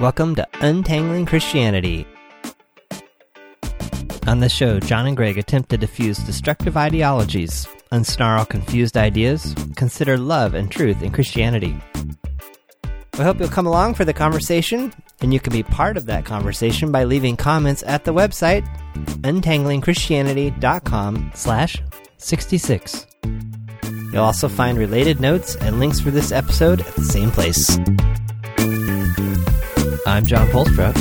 Welcome to Untangling Christianity. On this show, John and Gregg attempt to diffuse destructive ideologies, unsnarl confused ideas, consider love and truth in Christianity. We hope you'll come along for the conversation, and you can be part of that conversation by leaving comments at the website untanglingchristianity.com slash 66. You'll also find related notes and links for this episode at the same place. I'm John Polstra.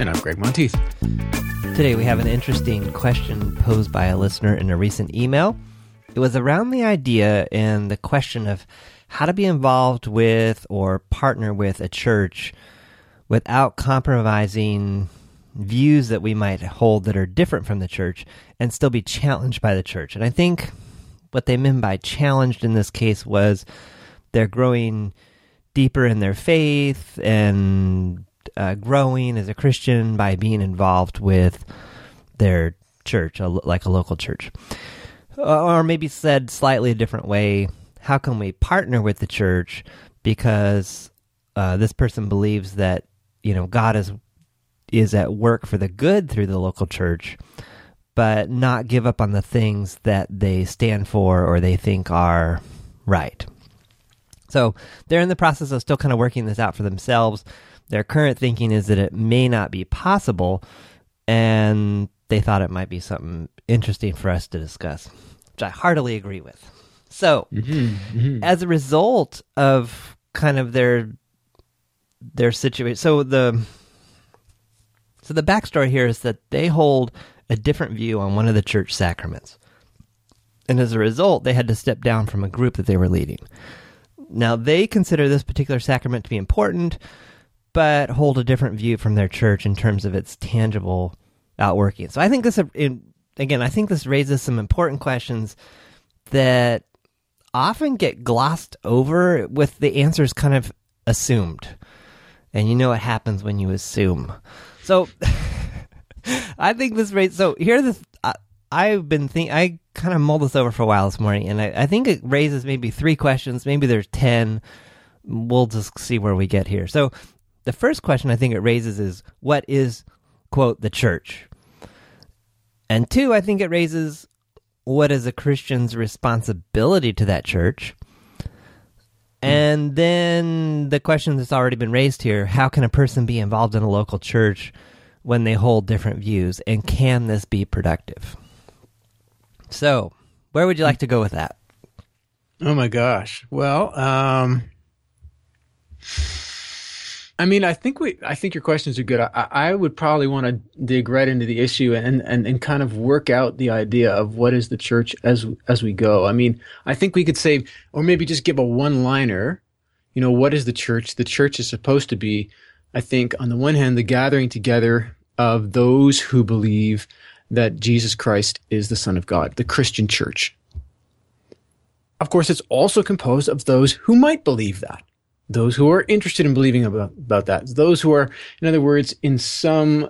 And I'm Gregg Monteith. Today we have an interesting question posed by a listener in a recent email. It was around the idea and the question of how to be involved with or partner with a church without compromising views that we might hold that are different from the church and still be challenged by the church. And I think what they meant by challenged in this case was they're growing deeper in their faith and uh, growing as a Christian by being involved with their church, like a local church. Or maybe said slightly a different way, how can we partner with the church because uh, this person believes that you know God is is at work for the good through the local church, but not give up on the things that they stand for or they think are right. So they're in the process of still kind of working this out for themselves. Their current thinking is that it may not be possible, and they thought it might be something interesting for us to discuss, which I heartily agree with. So, mm-hmm, mm-hmm. as a result of kind of their their situation, so the so the backstory here is that they hold a different view on one of the church sacraments, and as a result, they had to step down from a group that they were leading. Now they consider this particular sacrament to be important, but hold a different view from their church in terms of its tangible outworking. So I think this, uh, again, I think this raises some important questions that often get glossed over with the answers kind of assumed. And you know what happens when you assume. So I think this raises. So here, this I, I've been think I kind of mulled this over for a while this morning, and I, I think it raises maybe three questions. Maybe there's ten. We'll just see where we get here. So the first question I think it raises is what is quote the church, and two, I think it raises what is a Christian's responsibility to that church? Hmm. And then the question that's already been raised here how can a person be involved in a local church when they hold different views? And can this be productive? So, where would you like to go with that? Oh my gosh. Well, um, I mean, I think we, I think your questions are good. I, I would probably want to dig right into the issue and, and, and kind of work out the idea of what is the church as, as we go. I mean, I think we could say, or maybe just give a one liner, you know, what is the church? The church is supposed to be, I think, on the one hand, the gathering together of those who believe that Jesus Christ is the Son of God, the Christian church. Of course, it's also composed of those who might believe that those who are interested in believing about, about that, those who are, in other words, in some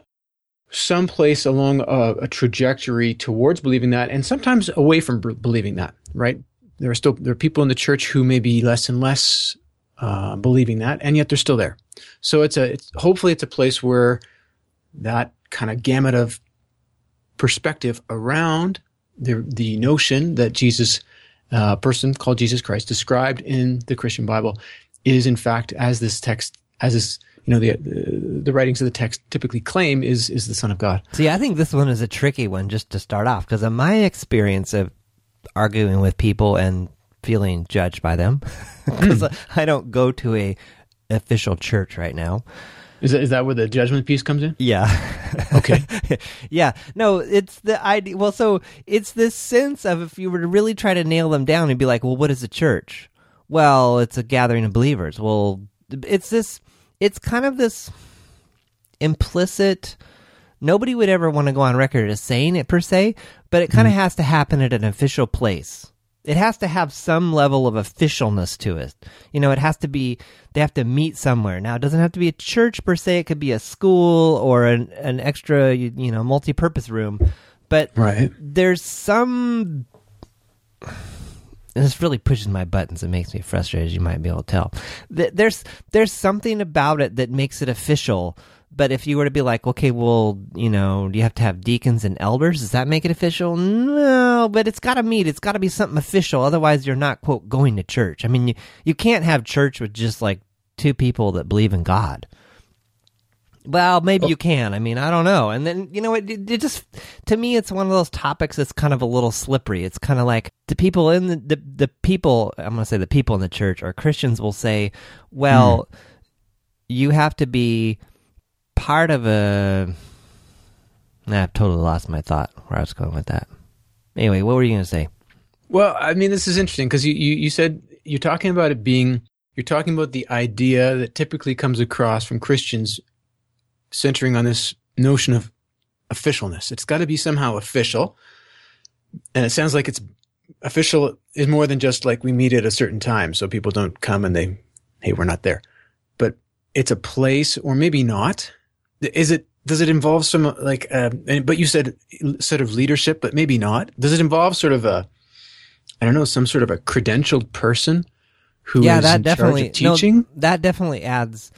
some place along a, a trajectory towards believing that, and sometimes away from b- believing that. Right? There are still there are people in the church who may be less and less uh, believing that, and yet they're still there. So it's a it's hopefully it's a place where that kind of gamut of perspective around the the notion that Jesus, a uh, person called Jesus Christ, described in the Christian Bible, is in fact, as this text, as this, you know, the, the, the writings of the text typically claim, is is the Son of God. See, I think this one is a tricky one just to start off because of my experience of arguing with people and feeling judged by them because I don't go to a official church right now. Is that, is that where the judgment piece comes in? Yeah. Okay. yeah. No, it's the idea. Well, so it's this sense of if you were to really try to nail them down and be like, well, what is a church? well, it's a gathering of believers. Well, it's this, it's kind of this implicit, nobody would ever want to go on record as saying it per se, but it kind of mm-hmm. has to happen at an official place. It has to have some level of officialness to it. You know, it has to be, they have to meet somewhere. Now, it doesn't have to be a church per se. It could be a school or an, an extra, you know, multi purpose room. But right. there's some And this really pushes my buttons. It makes me frustrated, as you might be able to tell. There's there's something about it that makes it official. But if you were to be like, okay, well, you know, do you have to have deacons and elders? Does that make it official? No, but it's got to meet. It's got to be something official. Otherwise, you're not quote going to church. I mean, you you can't have church with just like two people that believe in God. Well, maybe oh. you can. I mean, I don't know. And then, you know, it, it, just, to me, it's one of those topics that's kind of a little slippery. It's kind of like the people in the, the, the people, I'm going to say the people in the church or Christians will say, well, mm. you have to be part of a, I've totally lost my thought where I was going with that. Anyway, what were you going to say? Well, I mean, this is interesting because you, you, you said you're talking about it being, you're talking about the idea that typically comes across from Christians centering on this notion of officialness. It's got to be somehow official. And it sounds like it's official is more than just like we meet at a certain time. So people don't come and they, hey, we're not there. But it's a place or maybe not. Is it, does it involve some like, uh, but you said sort of leadership, but maybe not. Does it involve sort of a, I don't know, some sort of a credentialed person who yeah, that definitely, teaching? No, that definitely adds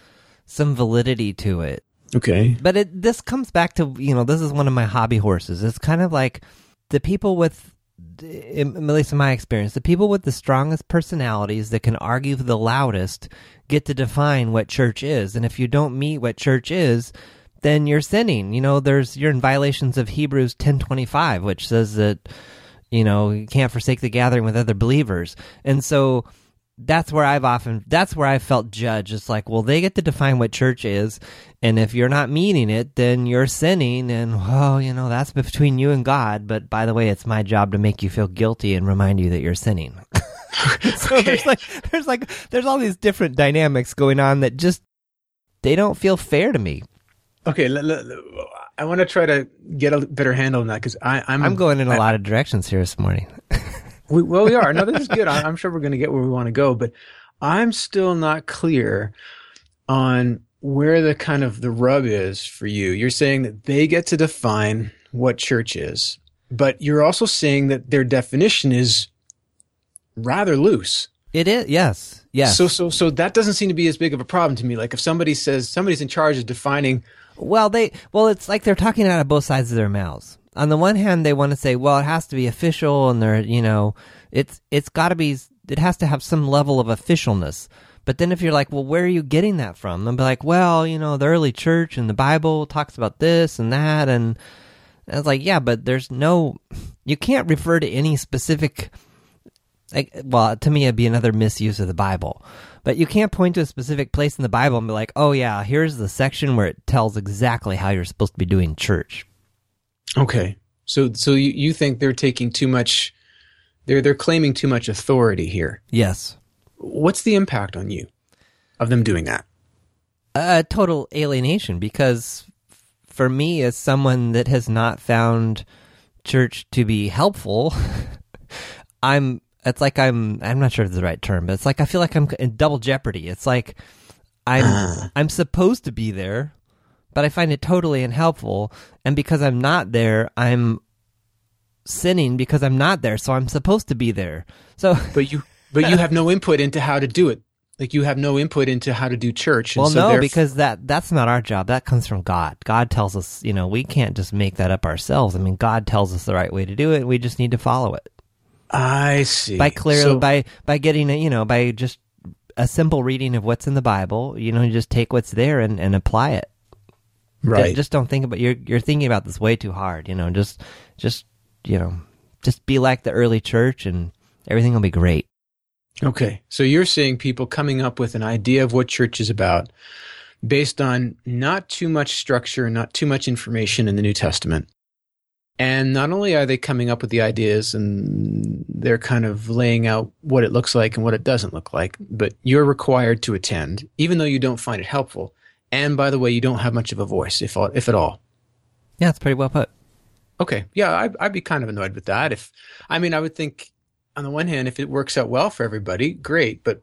some validity to it. Okay. But it this comes back to you know this is one of my hobby horses. It's kind of like the people with at least in my experience, the people with the strongest personalities that can argue the loudest get to define what church is. And if you don't meet what church is, then you're sinning. You know, there's you're in violations of Hebrews 10:25, which says that you know, you can't forsake the gathering with other believers. And so that's where I've often that's where I felt judged. It's like, well, they get to define what church is, and if you're not meeting it, then you're sinning, and well, you know that's between you and God. But by the way, it's my job to make you feel guilty and remind you that you're sinning. so okay. there's like there's like there's all these different dynamics going on that just they don't feel fair to me. Okay, l- l- I want to try to get a better handle on that because I'm I'm going in a I, lot of directions here this morning. We, well, we are. No, this is good. I, I'm sure we're going to get where we want to go, but I'm still not clear on where the kind of the rub is for you. You're saying that they get to define what church is, but you're also saying that their definition is rather loose. It is, yes, yes. So, so, so that doesn't seem to be as big of a problem to me. Like if somebody says somebody's in charge of defining, well, they, well, it's like they're talking out of both sides of their mouths on the one hand they want to say well it has to be official and they're you know it's it's got to be it has to have some level of officialness but then if you're like well where are you getting that from they'll be like well you know the early church and the bible talks about this and that and I was like, yeah, but there's no, you can't refer to any specific, like, well, to me, it'd be another misuse of the Bible. But you can't point to a specific place in the Bible and be like, oh, yeah, here's the section where it tells exactly how you're supposed to be doing church. Okay. So so you, you think they're taking too much they're they're claiming too much authority here. Yes. What's the impact on you of them doing that? Uh, total alienation because for me as someone that has not found church to be helpful, I'm it's like I'm I'm not sure if it's the right term, but it's like I feel like I'm in double jeopardy. It's like I'm. I'm supposed to be there, but I find it totally unhelpful. And because I'm not there, I'm sinning because I'm not there. So I'm supposed to be there. So, but you, but you have no input into how to do it. Like you have no input into how to do church. well, so no, because that that's not our job. That comes from God. God tells us, you know, we can't just make that up ourselves. I mean, God tells us the right way to do it. We just need to follow it. I see. By clearly, so, by by getting it, you know, by just a simple reading of what's in the Bible, you know, you just take what's there and, and apply it. Right. Just don't think about you're you're thinking about this way too hard. You know, just just you know, just be like the early church, and everything will be great. Okay, so you're seeing people coming up with an idea of what church is about, based on not too much structure, and not too much information in the New Testament. And not only are they coming up with the ideas and they're kind of laying out what it looks like and what it doesn't look like, but you're required to attend, even though you don't find it helpful. And by the way, you don't have much of a voice, if if at all. Yeah, it's pretty well put. Okay, yeah, I'd, I'd be kind of annoyed with that. If I mean, I would think on the one hand, if it works out well for everybody, great. But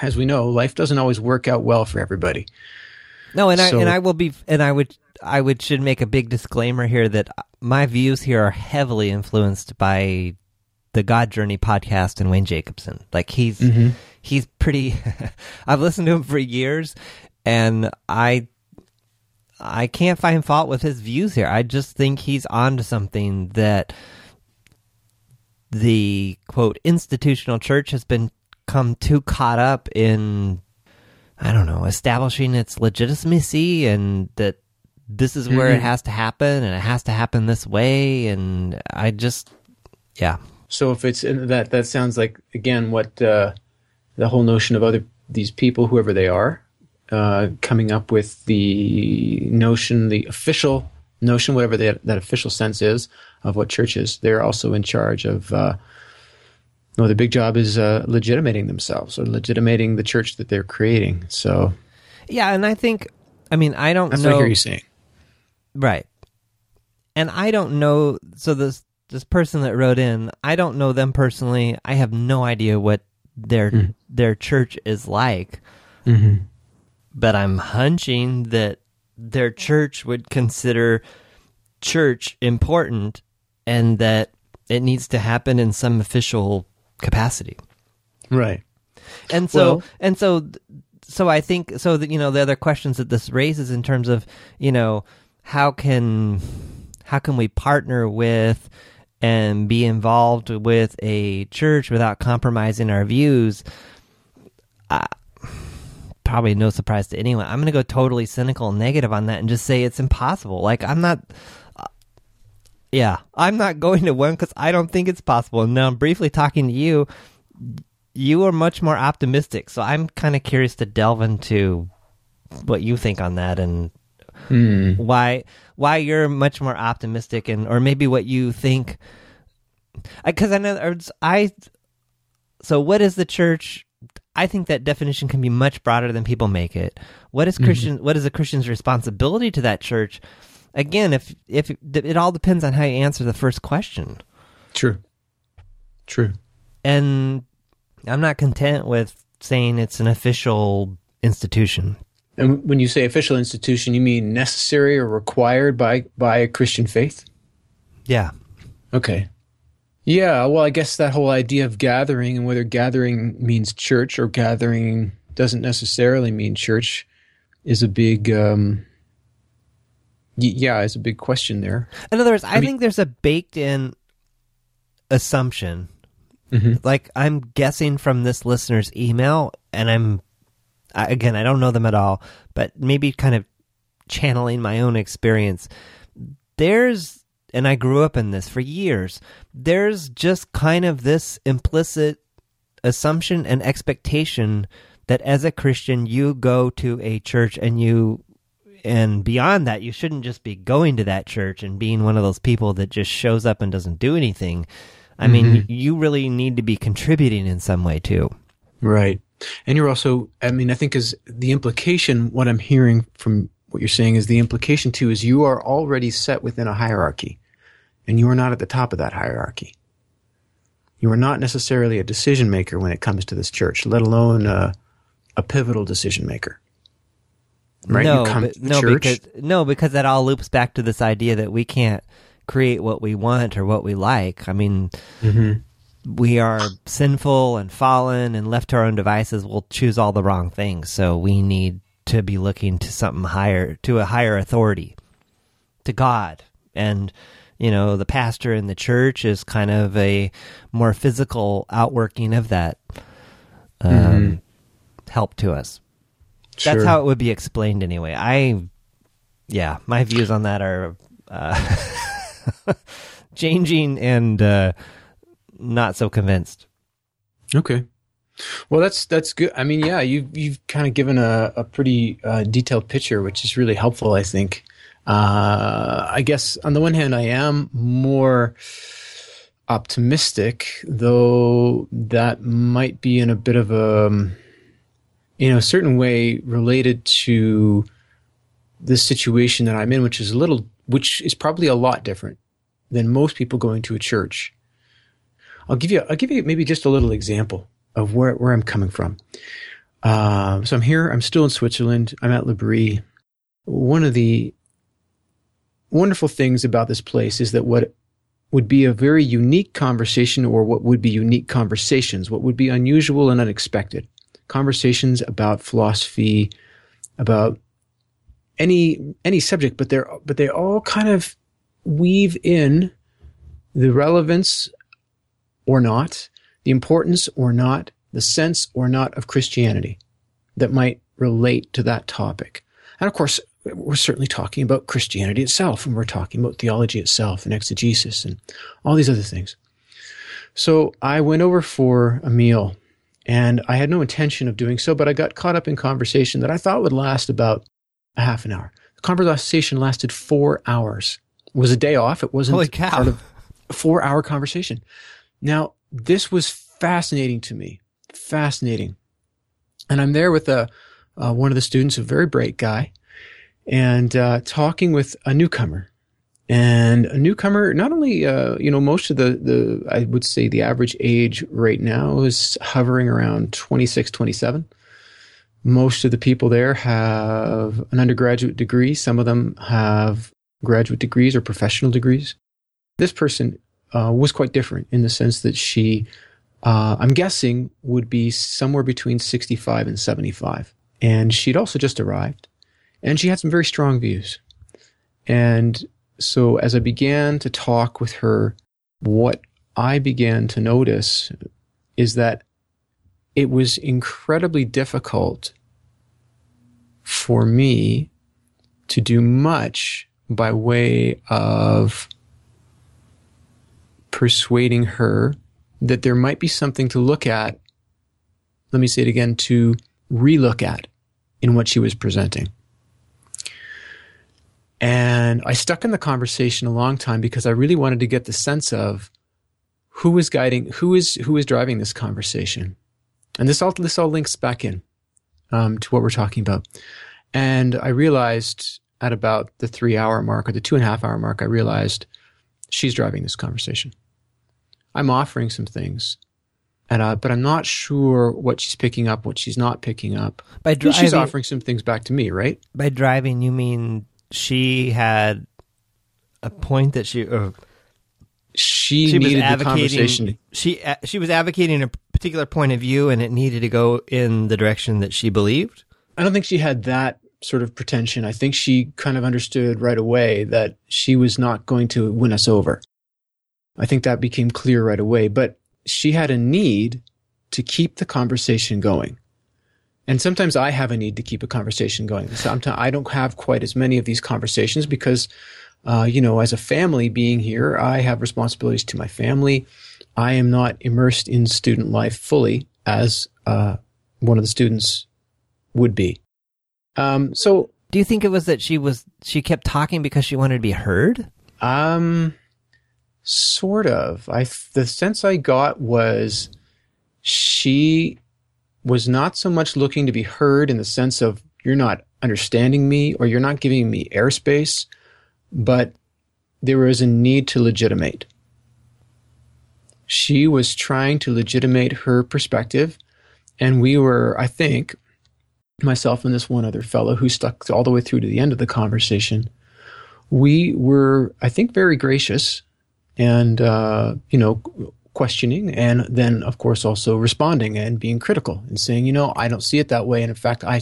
as we know, life doesn't always work out well for everybody. No, and so, I and I will be, and I would, I would should make a big disclaimer here that my views here are heavily influenced by the God Journey podcast and Wayne Jacobsen. Like he's Mm-hmm. he's pretty. I've listened to him for years, and I I can't find fault with his views here. I just think he's onto something that the quote institutional church has been come too caught up in I don't know, establishing its legitimacy and that this is where it Mhm. has to happen and it has to happen this way and I just yeah. So if it's that, that sounds like again what uh, the whole notion of other these people, whoever they are, uh, coming up with the notion, the official notion, whatever that that official sense is of what church is. They're also in charge of. Uh, no, the big job is uh, legitimating themselves or legitimating the church that they're creating. So Yeah, and I think I mean I don't that's know what I hear you saying. Right. And I don't know so this this person that wrote in, I don't know them personally. I have no idea what their Mhm. their church is like, Mm-hmm. but I'm hunching that their church would consider church important and that it needs to happen in some official capacity. Right. And so Well- and so so I think so that you know the other questions that this raises in terms of you know how can how can we partner with and be involved with a church without compromising our views? Uh, probably no surprise to anyone. I'm going to go totally cynical and negative on that and just say it's impossible. Like i'm not uh, yeah i'm not going to one because i don't think it's possible. And now i'm briefly talking to you you are much more optimistic. So i'm kind of curious to delve into what you think on that and Hmm. why why you're much more optimistic and or maybe what you think because I know I so what is the church I think that definition can be much broader than people make it. What is Christian what is a Christian's responsibility to that church? Again, if if it all depends on how you answer the first question. True. True. And I'm not content with saying it's an official institution. And when you say official institution, you mean necessary or required by by a Christian faith? Yeah. Okay. Yeah, well, I guess that whole idea of gathering and whether gathering means church or gathering doesn't necessarily mean church is a big um yeah, is a big question there. In other words, I, mean- think there's a baked in assumption. Mhm. Like I'm guessing from this listener's email, and I'm I, again I don't know them at all, but maybe kind of channeling my own experience. There's and I grew up in this for years. There's just kind of this implicit assumption and expectation that as a Christian you go to a church and you and beyond that you shouldn't just be going to that church and being one of those people that just shows up and doesn't do anything. I mean, mm-hmm. you really need to be contributing in some way too. Right. And you're also, I mean, I think is the implication, what I'm hearing from what you're saying is the implication too is you are already set within a hierarchy and you are not at the top of that hierarchy. You are not necessarily a decision maker when it comes to this church, let alone uh, a pivotal decision maker. Right? No, you come but- no, church. because no, because that all loops back to this idea that we can't create what we want or what we like. I mean, Mhm. We are sinful and fallen and left to our own devices we'll choose all the wrong things. So we need to be looking to something higher to a higher authority to god. And you know the pastor in the church is kind of a more physical outworking of that um, Mhm. help to us. That's how it would be explained anyway. I yeah my views on that are uh, changing and uh, not so convinced Okay. Well, that's that's good. I mean, yeah, you've you've kind of given a, a pretty uh, detailed picture, which is really helpful. I think. Uh, I guess on the one hand, I am more optimistic, though that might be in a bit of a, um, you know, certain way related to this situation that I'm in, which is a little, which is probably a lot different than most people going to a church. I'll give you, I'll give you maybe just a little example of where, where I'm coming from. Uh, so I'm here, I'm still in Switzerland. I'm at L'Abri. One of the wonderful things about this place is that what would be a very unique conversation or what would be unique conversations, what would be unusual and unexpected. Conversations about philosophy, about any any subject, but they're but they all kind of weave in the relevance or not, the importance or not, the sense or not of Christianity that might relate to that topic. And of course, we're certainly talking about Christianity itself, and we're talking about theology itself and exegesis and all these other things. So I went over for a meal, and I had no intention of doing so, but I got caught up in conversation that I thought would last about a half an hour. The conversation lasted four hours. It was a day off. It wasn't Holy cow. part of a four hour conversation. Now, this was fascinating to me. Fascinating. And I'm there with a, uh, one of the students, a very bright guy, and uh, talking with a newcomer. And a newcomer, not only, uh, you know, most of the, the, I would say the average age right now is hovering around 26, 27. Most of the people there have an undergraduate degree. Some of them have graduate degrees or professional degrees. This person uh, was quite different in the sense that she, uh, I'm guessing, would be somewhere between 65 and 75. And she'd also just arrived. And she had some very strong views. And so as I began to talk with her, what I began to notice is that it was incredibly difficult for me to do much by way of persuading her that there might be something to look at. Let me say it again to relook at in what she was presenting. And I stuck in the conversation a long time because I really wanted to get the sense of who is guiding, who is who is driving this conversation, and this all this all links back in um, to what we're talking about. And I realized at about the three hour mark or the two and a half hour mark, I realized she's driving this conversation. I'm offering some things, and uh, but I'm not sure what she's picking up, what she's not picking up. By And she's offering some things back to me, right? By driving, you mean she had a point that she or She, she was needed the conversation. She uh, she was advocating a particular point of view, and it needed to go in the direction that she believed. I don't think she had that sort of pretension. I think she kind of understood right away that she was not going to win us over. I think that became clear right away, but she had a need to keep the conversation going. And sometimes I have a need to keep a conversation going. Sometimes I don't have quite as many of these conversations because, uh, you know, as a family being here, I have responsibilities to my family. I am not immersed in student life fully as uh, one of the students would be. Um, so, Do you think it was that she was she kept talking because she wanted to be heard? um, sort of. I the sense I got was she was not so much looking to be heard in the sense of you're not understanding me or you're not giving me airspace, but there was a need to legitimate. She was trying to legitimate her perspective, and we were, I think, myself and this one other fellow who stuck all the way through to the end of the conversation. We were, I think, very gracious and, uh, you know, questioning and then, of course, also responding and being critical and saying, you know, I don't see it that way. And in fact, I,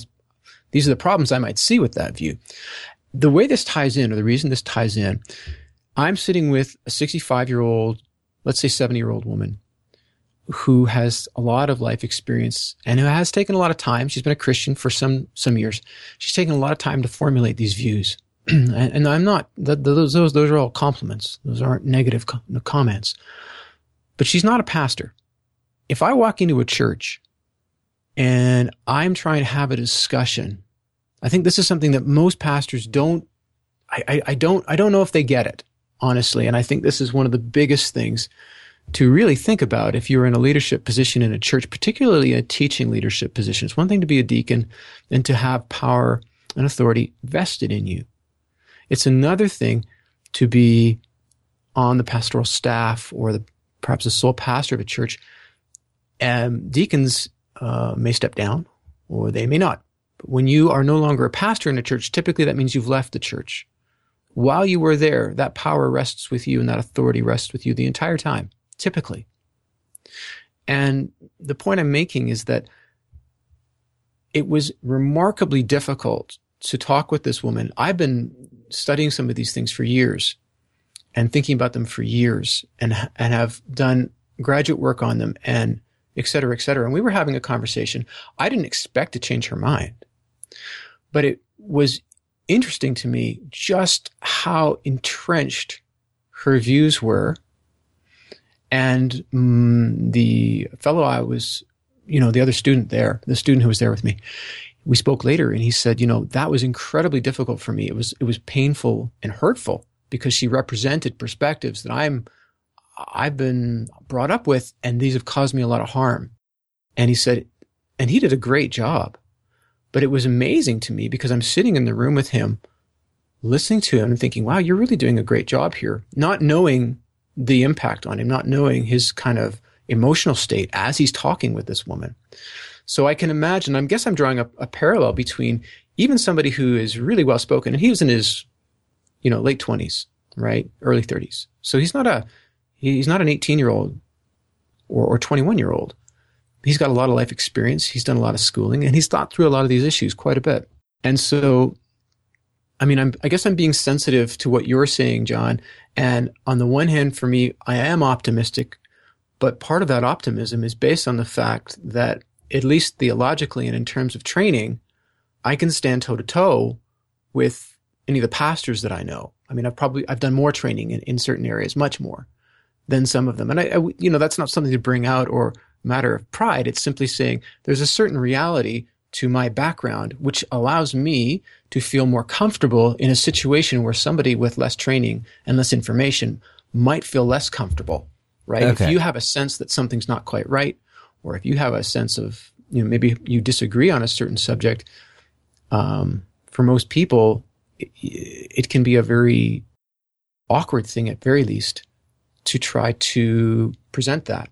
these are the problems I might see with that view. The way this ties in, or the reason this ties in, I'm sitting with a 65 year old, let's say 70 year old woman who has a lot of life experience and who has taken a lot of time. She's been a Christian for some, some years. She's taken a lot of time to formulate these views. and, and I'm not, th- those, those, those are all compliments. Those aren't negative com- comments. But she's not a pastor. If I walk into a church and I'm trying to have a discussion, I think this is something that most pastors don't, I, I, I don't, I don't know if they get it, honestly. And I think this is one of the biggest things to really think about if you're in a leadership position in a church, particularly a teaching leadership position. It's one thing to be a deacon and to have power and authority vested in you. It's another thing to be on the pastoral staff or the perhaps the sole pastor of a church. And deacons uh, may step down or they may not. But when you are no longer a pastor in a church, typically that means you've left the church while you were there, that power rests with you and that authority rests with you the entire time, typically. And the point I'm making is that it was remarkably difficult to talk with this woman. I've been studying some of these things for years and thinking about them for years and, and have done graduate work on them and et cetera, et cetera. And we were having a conversation. I didn't expect to change her mind, but it was interesting to me just how entrenched her views were. And mm, the fellow I was, you know, the other student there, the student who was there with me, we spoke later and he said, you know, that was incredibly difficult for me. It was, it was painful and hurtful because she represented perspectives that I'm, I've been brought up with and these have caused me a lot of harm. And he said, and he did a great job. But it was amazing to me because I'm sitting in the room with him, listening to him and thinking, wow, you're really doing a great job here. Not knowing the impact on him, not knowing his kind of emotional state as he's talking with this woman. So I can imagine, I guess I'm drawing a, a parallel between even somebody who is really well spoken and he was in his, you know, late twenties, right? Early thirties. So he's not a, he's not an 18 year old or, or 21 year old he's got a lot of life experience. He's done a lot of schooling and he's thought through a lot of these issues quite a bit. And so, I mean, I'm, I guess I'm being sensitive to what you're saying, John. And on the one hand, for me, I am optimistic, but part of that optimism is based on the fact that at least theologically and in terms of training, I can stand toe to toe with any of the pastors that I know. I mean, I've probably, I've done more training in, in certain areas, much more than some of them. And I, I, you know, that's not something to bring out or matter of pride. It's simply saying there's a certain reality to my background, which allows me to feel more comfortable in a situation where somebody with less training and less information might feel less comfortable, right? Okay. If you have a sense that something's not quite right, or if you have a sense of, you know, maybe you disagree on a certain subject, um, for most people, it, it can be a very awkward thing at very least to try to present that.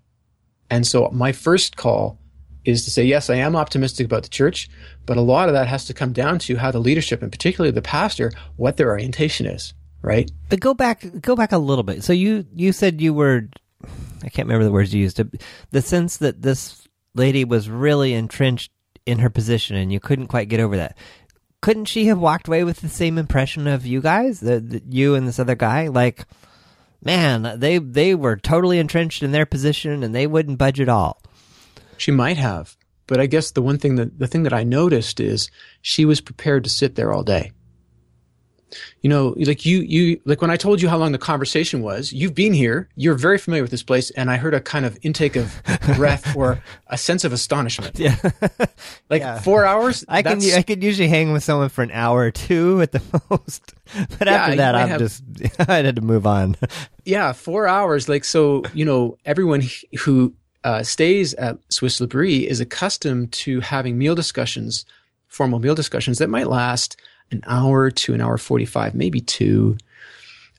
And so my first call is to say, yes, I am optimistic about the church, but a lot of that has to come down to how the leadership and particularly the pastor, what their orientation is, right? But go back, go back a little bit. So you, you said you were, I can't remember the words you used, the sense that this lady was really entrenched in her position and you couldn't quite get over that. Couldn't she have walked away with the same impression of you guys, the, the you and this other guy? Like, man, they they were totally entrenched in their position and they wouldn't budge at all. She might have, but I guess the one thing that the thing that I noticed is she was prepared to sit there all day you know, like you, you, like when I told you how long the conversation was, you've been here, you're very familiar with this place, and I heard a kind of intake of breath or a sense of astonishment. Yeah. like yeah. four hours. I can, I could usually hang with someone for an hour or two at the most, but yeah, after that, I'm have, just, I had to move on. yeah. Four hours. Like, so, you know, everyone who, uh, stays at Swiss L'Abri is accustomed to having meal discussions, formal meal discussions that might last an hour to an hour 45, maybe two,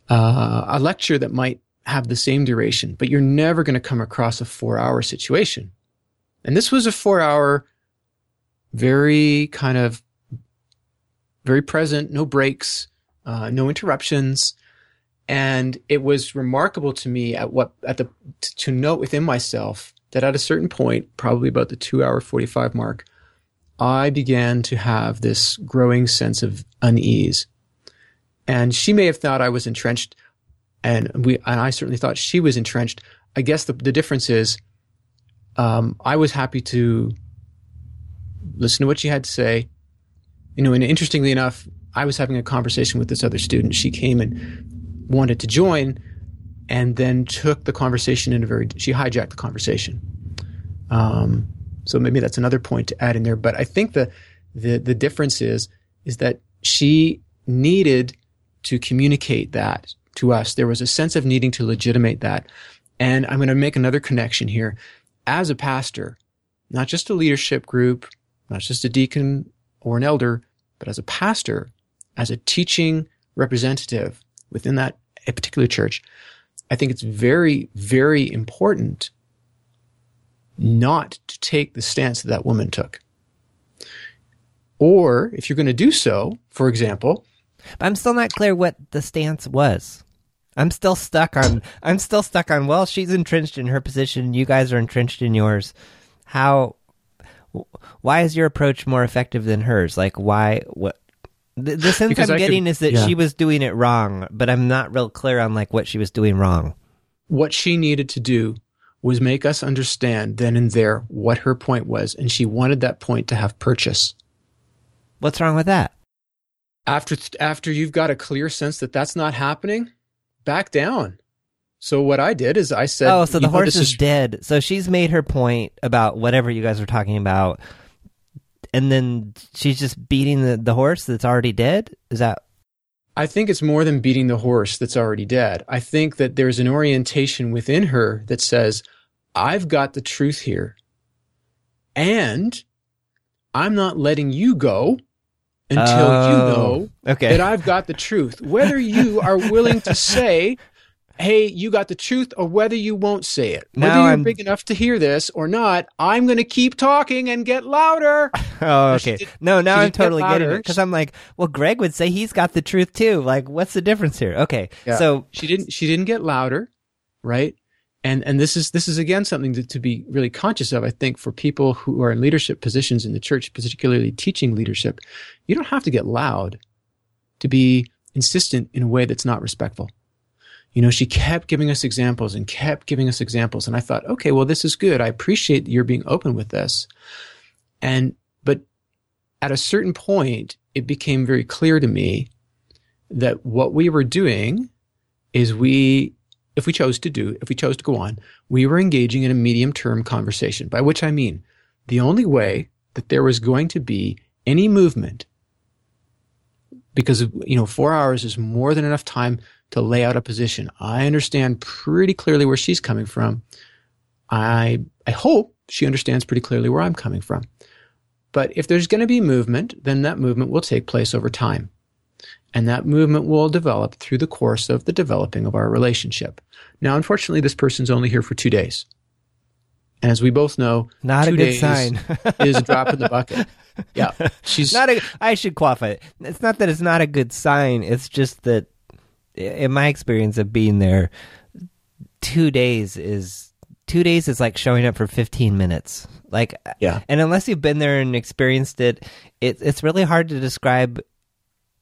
uh, a lecture that might have the same duration, but you're never going to come across a four hour situation. And this was a four hour, very kind of very present, no breaks, uh, no interruptions. And it was remarkable to me at what, at the, to note within myself that at a certain point, probably about the two hour 45 mark, I began to have this growing sense of unease. And she may have thought I was entrenched, and we and I certainly thought she was entrenched. I guess the, the difference is um, I was happy to listen to what she had to say. You know, and interestingly enough, I was having a conversation with this other student. She came and wanted to join, and then took the conversation in a very she hijacked the conversation. Um, so maybe that's another point to add in there. But I think the the the difference is is that she needed to communicate that to us. There was a sense of needing to legitimate that. And I'm going to make another connection here. As a pastor, not just a leadership group, not just a deacon or an elder, but as a pastor, as a teaching representative within that a particular church, I think it's very, very important not to take the stance that that woman took. Or if you're going to do so, for example, But I'm still not clear what the stance was. I'm still stuck on. I'm still stuck on. Well, she's entrenched in her position. You guys are entrenched in yours. How? Why is your approach more effective than hers? Like, why? What? The, the sense Because I'm I could- getting is that yeah. she was doing it wrong, but I'm not real clear on like what she was doing wrong. What she needed to do was make us understand then and there what her point was, and she wanted that point to have purchase. What's wrong with that? After after you've got a clear sense that that's not happening, back down. So what I did is I said, oh, so the horse this is dead. So she's made her point about whatever you guys were talking about, and then she's just beating the, the horse that's already dead. Is that I think it's more than beating the horse that's already dead. I think that there's an orientation within her that says, I've got the truth here. And I'm not letting you go until you Oh, know okay? that I've got the truth. Whether you are willing to say, hey, you got the truth, or whether you won't say it. Whether Now you're I'm- big enough to hear this or not, I'm going to keep talking and get louder. oh, okay. did- no, now I'm did get totally getting it because I'm like, well, Gregg would say he's got the truth too. Like, what's the difference here? Okay, Yeah. so she didn't she didn't get louder right and and this is this is again something to, to be really conscious of i think for people who are in leadership positions in the church particularly teaching leadership you don't have to get loud to be insistent in a way that's not respectful. You know she kept giving us examples and kept giving us examples. And i thought okay well this is good. I appreciate that you're being open with this. And but at a certain point it became very clear to me that what we were doing is we, if we chose to do, if we chose to go on, we were engaging in a medium term conversation, by which I mean the only way that there was going to be any movement, because, you know, four hours is more than enough time to lay out a position. I understand pretty clearly where she's coming from. I, I hope she understands pretty clearly where I'm coming from. But if there's going to be movement, then that movement will take place over time. And that movement will develop through the course of the developing of our relationship. Now, unfortunately, this person's only here for two days. And as we both know, not a good days sign. is a drop in the bucket. Yeah. She's not a. I should qualify it. It's not that it's not a good sign. It's just that, in my experience of being there, two days is two days is like showing up for fifteen minutes. Like, Yeah. and unless you've been there and experienced it, it it's really hard to describe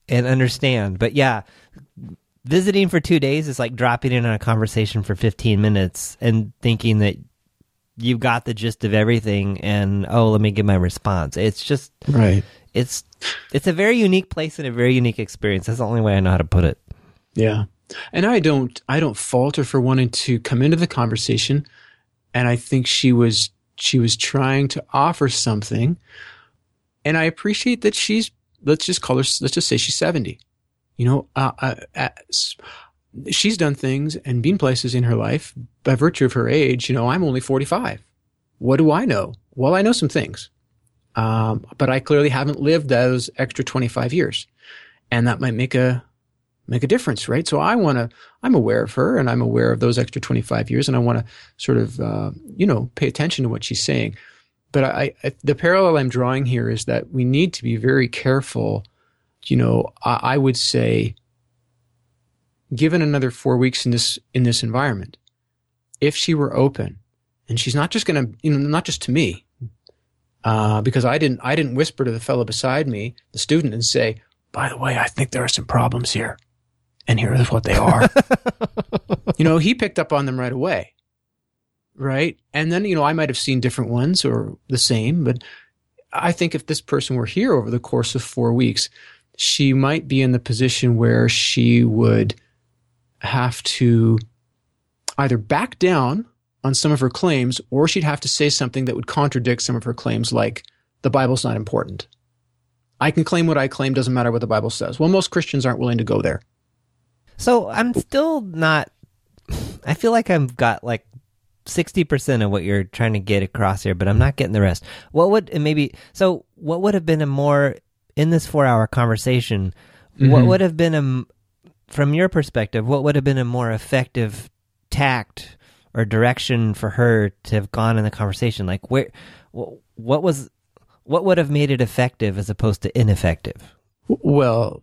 and understand. But yeah. Visiting for two days is like dropping in on a conversation for 15 minutes and thinking that you've got the gist of everything and oh let me give my response it's just right. it's it's a very unique place and a very unique experience that's the only way i know how to put it Yeah. And I don't I don't falter for wanting to come into the conversation. And I think she was she was trying to offer something. And I appreciate that she's let's just call her let's just say she's 70. You know, uh, uh, uh, she's done things and been places in her life by virtue of her age. You know, I'm only 45. What do I know? Well, I know some things. Um, but I clearly haven't lived those extra 25 years. And that might make a make a difference, right? So I want to, I'm aware of her and I'm aware of those extra 25 years and I want to sort of, uh, you know, pay attention to what she's saying. But I, I, the parallel I'm drawing here is that we need to be very careful. You know, I, I would say, given another four weeks in this, in this environment, if she were open and she's not just going to, you know, not just to me, uh, because I didn't, I didn't whisper to the fellow beside me, the student and say, by the way, I think there are some problems here and here is what they are. you know, he picked up on them right away. Right. And then, you know, I might have seen different ones or the same, but I think if this person were here over the course of four weeks, she might be in the position where she would have to either back down on some of her claims or she'd have to say something that would contradict some of her claims, like the Bible's not important. I can claim what I claim, doesn't matter what the Bible says. Well, most Christians aren't willing to go there. so i'm still not i feel like i've got like 60% of what you're trying to get across here but i'm not getting the rest. What would maybe so what would have been a more in this four hour conversation what Mhm. would have been a from your perspective what would have been a more effective tact or direction for her to have gone in the conversation? Like where what was what would have made it effective as opposed to ineffective? Well,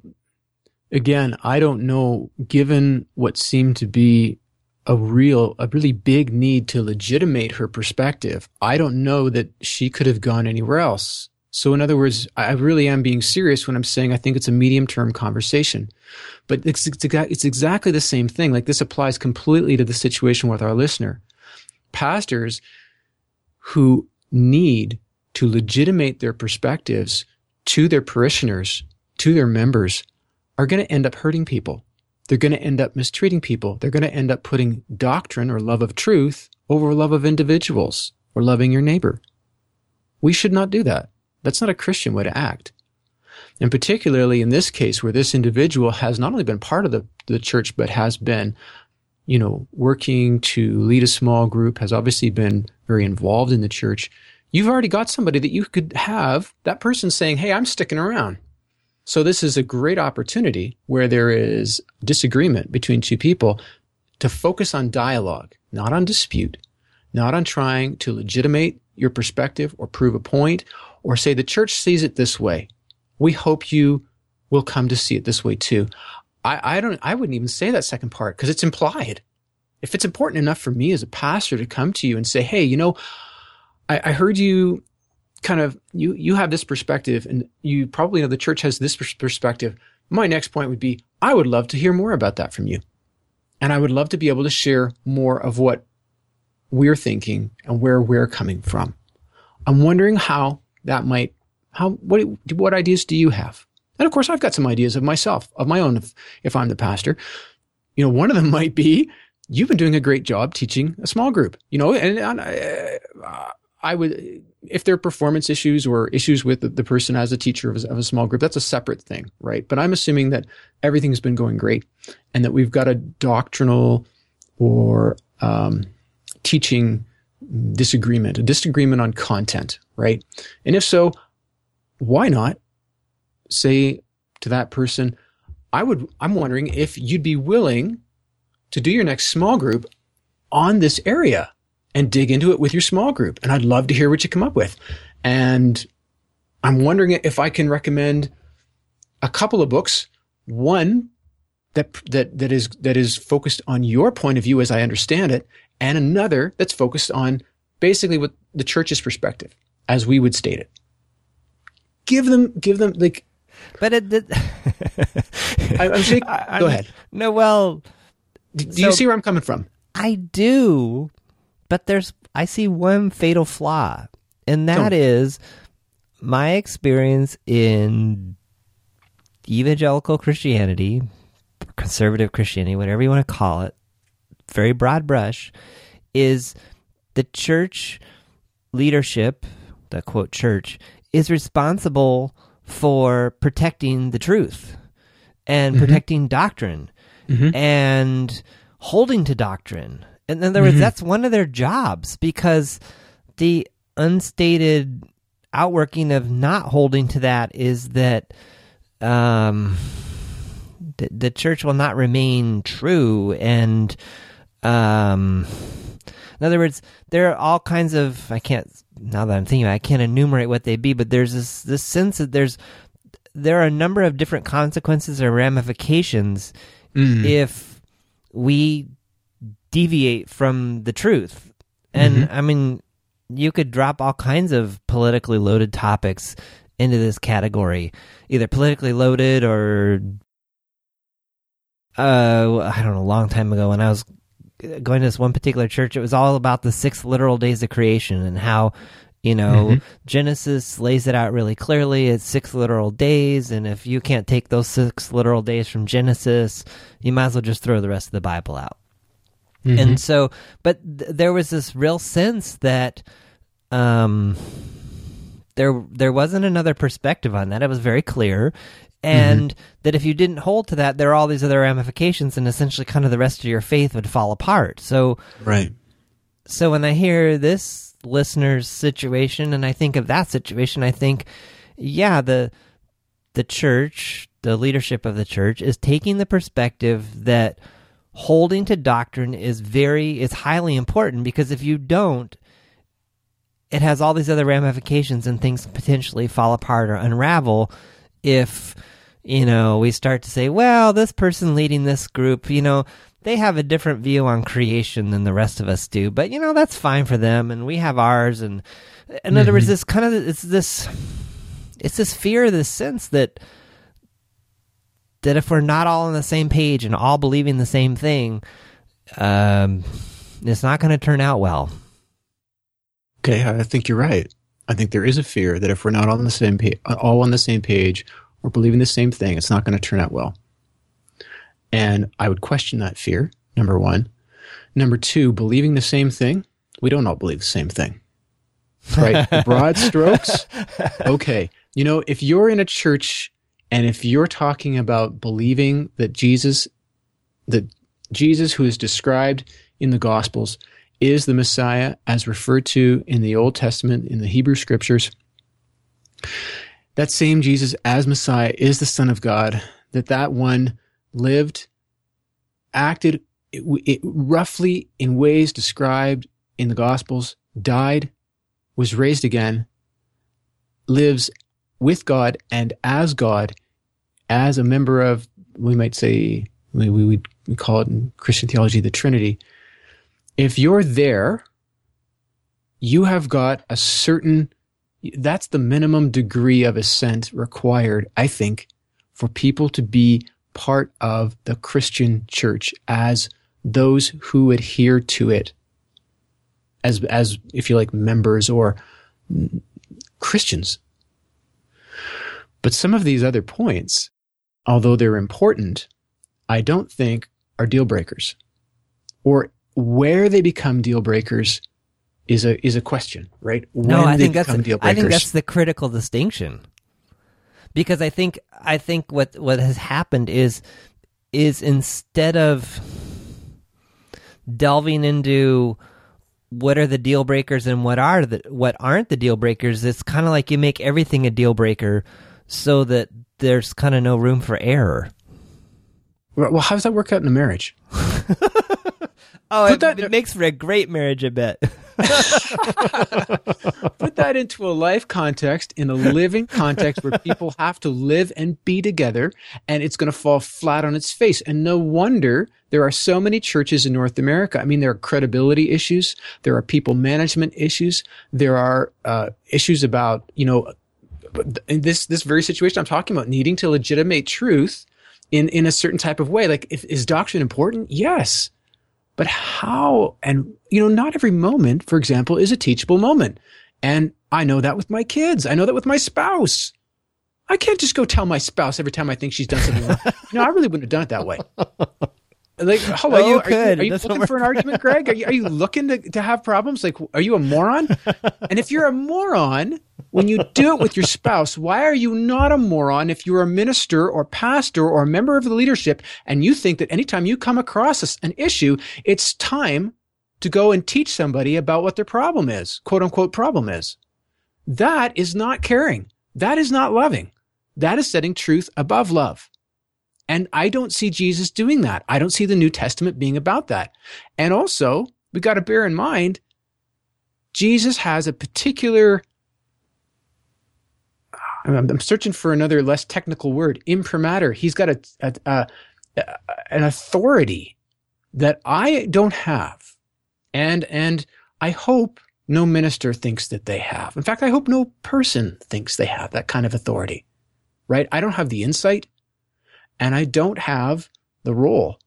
again, I don't know, given what seemed to be a real, a really big need to legitimate her perspective, I don't know that she could have gone anywhere else. So, in other words, I really am being serious when I'm saying I think it's a medium term conversation. But it's, it's, exactly the same thing. Like this applies completely to the situation with our listener. Pastors who need to legitimate their perspectives to their parishioners, to their members, are going to end up hurting people. They're going to end up mistreating people. They're going to end up putting doctrine or love of truth over love of individuals or loving your neighbor. We should not do that. That's not a Christian way to act. And particularly in this case where this individual has not only been part of the, the church, but has been, you know, working to lead a small group, has obviously been very involved in the church. You've already got somebody that you could have that person saying, Hey, I'm sticking around. So this is a great opportunity where there is disagreement between two people to focus on dialogue, not on dispute, not on trying to legitimate your perspective or prove a point or say the church sees it this way. We hope you will come to see it this way too. I, I don't, I wouldn't even say that second part because it's implied. If it's important enough for me as a pastor to come to you and say, Hey, you know, I, I heard you kind of you you have this perspective and you probably know the church has this perspective. My next point would be i would love to hear more about that from you. And i would love to be able to share more of what we're thinking and where we're coming from. I'm wondering how that might how what what ideas do you have? And of course i've got some ideas of myself of my own if, if i'm the pastor. You know one of them might be you've been doing a great job teaching a small group you know and, and uh, I would, if there are performance issues or issues with the, person as a teacher of a, of a, small group, that's a separate thing, right? But I'm assuming that everything's been going great and that we've got a doctrinal or um, teaching disagreement, a disagreement on content, right? And if so, why not say to that person, I would, I'm wondering if you'd be willing to do your next small group on this area and dig into it with your small group. And I'd love to hear what you come up with. And I'm wondering if I can recommend a couple of books. One that that that is that is focused on your point of view as I understand it, and another that's focused on basically what the church's perspective, as we would state it. Give them give them like But it, I, am saying, go ahead. No, well, do, do so you see where I'm coming from? I do, but there's I see one fatal flaw, and that is my experience in evangelical Christianity, conservative Christianity, whatever you want to call it, very broad brush, is the church leadership, the quote church, is responsible for protecting the truth and mm-hmm. protecting doctrine mm-hmm. and holding to doctrine in other words, mm-hmm. that's one of their jobs because the unstated outworking of not holding to that is that um, the, the church will not remain true. And um, in other words, there are all kinds of, I can't, now that I'm thinking I can't enumerate what they be, but there's this, this sense that there's, there are a number of different consequences or ramifications mm. if we deviate from the truth. And mm-hmm. I mean, you could drop all kinds of politically loaded topics into this category, either politically loaded or uh, I don't know, a long time ago when I was going to this one particular church, it was all about the six literal days of creation and how, you know, mm-hmm. Genesis lays it out really clearly. It's six literal days, and if you can't take those six literal days from Genesis, you might as well just throw the rest of the Bible out. Mm-hmm. And so, but th- there was this real sense that um, there there wasn't another perspective on that. It was very clear, and mm-hmm. that if you didn't hold to that, there are all these other ramifications, and essentially, kind of the rest of your faith would fall apart. So, right. So when I hear this listener's situation, and I think of that situation, I think, yeah, the the church, the leadership of the church, is taking the perspective that holding to doctrine is very is highly important because if you don't it has all these other ramifications and things potentially fall apart or unravel if you know, we start to say, well, this person leading this group, you know, they have a different view on creation than the rest of us do, but you know, that's fine for them and we have ours. And in mm-hmm. other words, mm-hmm. this kind of, it's this, it's this fear, this sense that, that if we're not all on the same page and all believing the same thing, um, it's not going to turn out well. Okay, I think you're right. I think there is a fear that if we're not on the same page, all on the same page, or believing the same thing, it's not going to turn out well. And I would question that fear. Number one. Number two, believing the same thing. We don't all believe the same thing, right? broad strokes. Okay, you know, if you're in a church and if you're talking about believing that Jesus, that Jesus, who is described in the Gospels, is the Messiah as referred to in the Old Testament, in the Hebrew Scriptures, that same Jesus as Messiah is the Son of God, that that one lived, acted it, it, roughly in ways described in the Gospels, died, was raised again, lives with God and as God, as a member of, we might say, we, we would call it in Christian theology the Trinity. If you're there, you have got a certain, that's the minimum degree of assent required, I think, for people to be part of the Christian church as those who adhere to it as as if you like members or Christians. But some of these other points, although they're important, I don't think are deal breakers. Or where they become deal breakers is a is a question, right? When they become deal breakers. no, I think that's a, I think that's the critical distinction. Because I think I think what what has happened is is instead of delving into what are the deal breakers and what are the what aren't the deal breakers, it's kind of like you make everything a deal breaker so that there's kind of no room for error. Well, how does that work out in a marriage? oh, it, that, it makes for a great marriage, I bet. Put that into a life context, in a living context where people have to live and be together, and it's going to fall flat on its face. And no wonder there are so many churches in North America. I mean, there are credibility issues, there are people management issues, there are uh, issues about, you know, in this this very situation I'm talking about, needing to legitimate truth in in a certain type of way. Like, if, is doctrine important? Yes, but how? And you know, not every moment, for example, is a teachable moment. And I know that with my kids. I know that with my spouse. I can't just go tell my spouse every time I think she's done something wrong. you know, I really wouldn't have done it that way. Like, hello, are you, are you, are you looking for an argument, Gregg? Are you, are you looking to, to have problems? Like, are you a moron? and if you're a moron, when you do it with your spouse, why are you not a moron if you're a minister or pastor or a member of the leadership and you think that anytime you come across an issue, it's time to go and teach somebody about what their problem is, quote unquote problem is? That is not caring. That is not loving. That is setting truth above love. And I don't see Jesus doing that. I don't see the New Testament being about that. And also, we got to bear in mind, Jesus has a particular, I'm, searching for another less technical word, imprimatur. He's got a, a, a, an authority that I don't have. And, and I hope no minister thinks that they have. In fact, I hope no person thinks they have that kind of authority, right? I don't have the insight and I don't have the role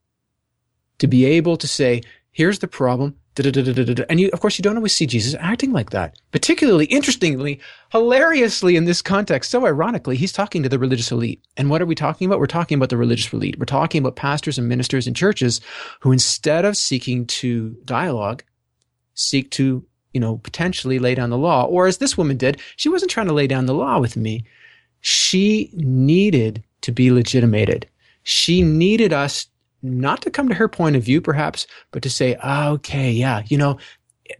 to be able to say, here's the problem. And you, of course, you don't always see Jesus acting like that. Particularly, interestingly, hilariously in this context, so ironically, he's talking to the religious elite. And what are we talking about? We're talking about the religious elite. We're talking about pastors and ministers and churches who, instead of seeking to dialogue, seek to, you know, potentially lay down the law. Or as this woman did, she wasn't trying to lay down the law with me. She needed to be legitimated. She needed us not to come to her point of view, perhaps, but to say, oh, okay, yeah, you know,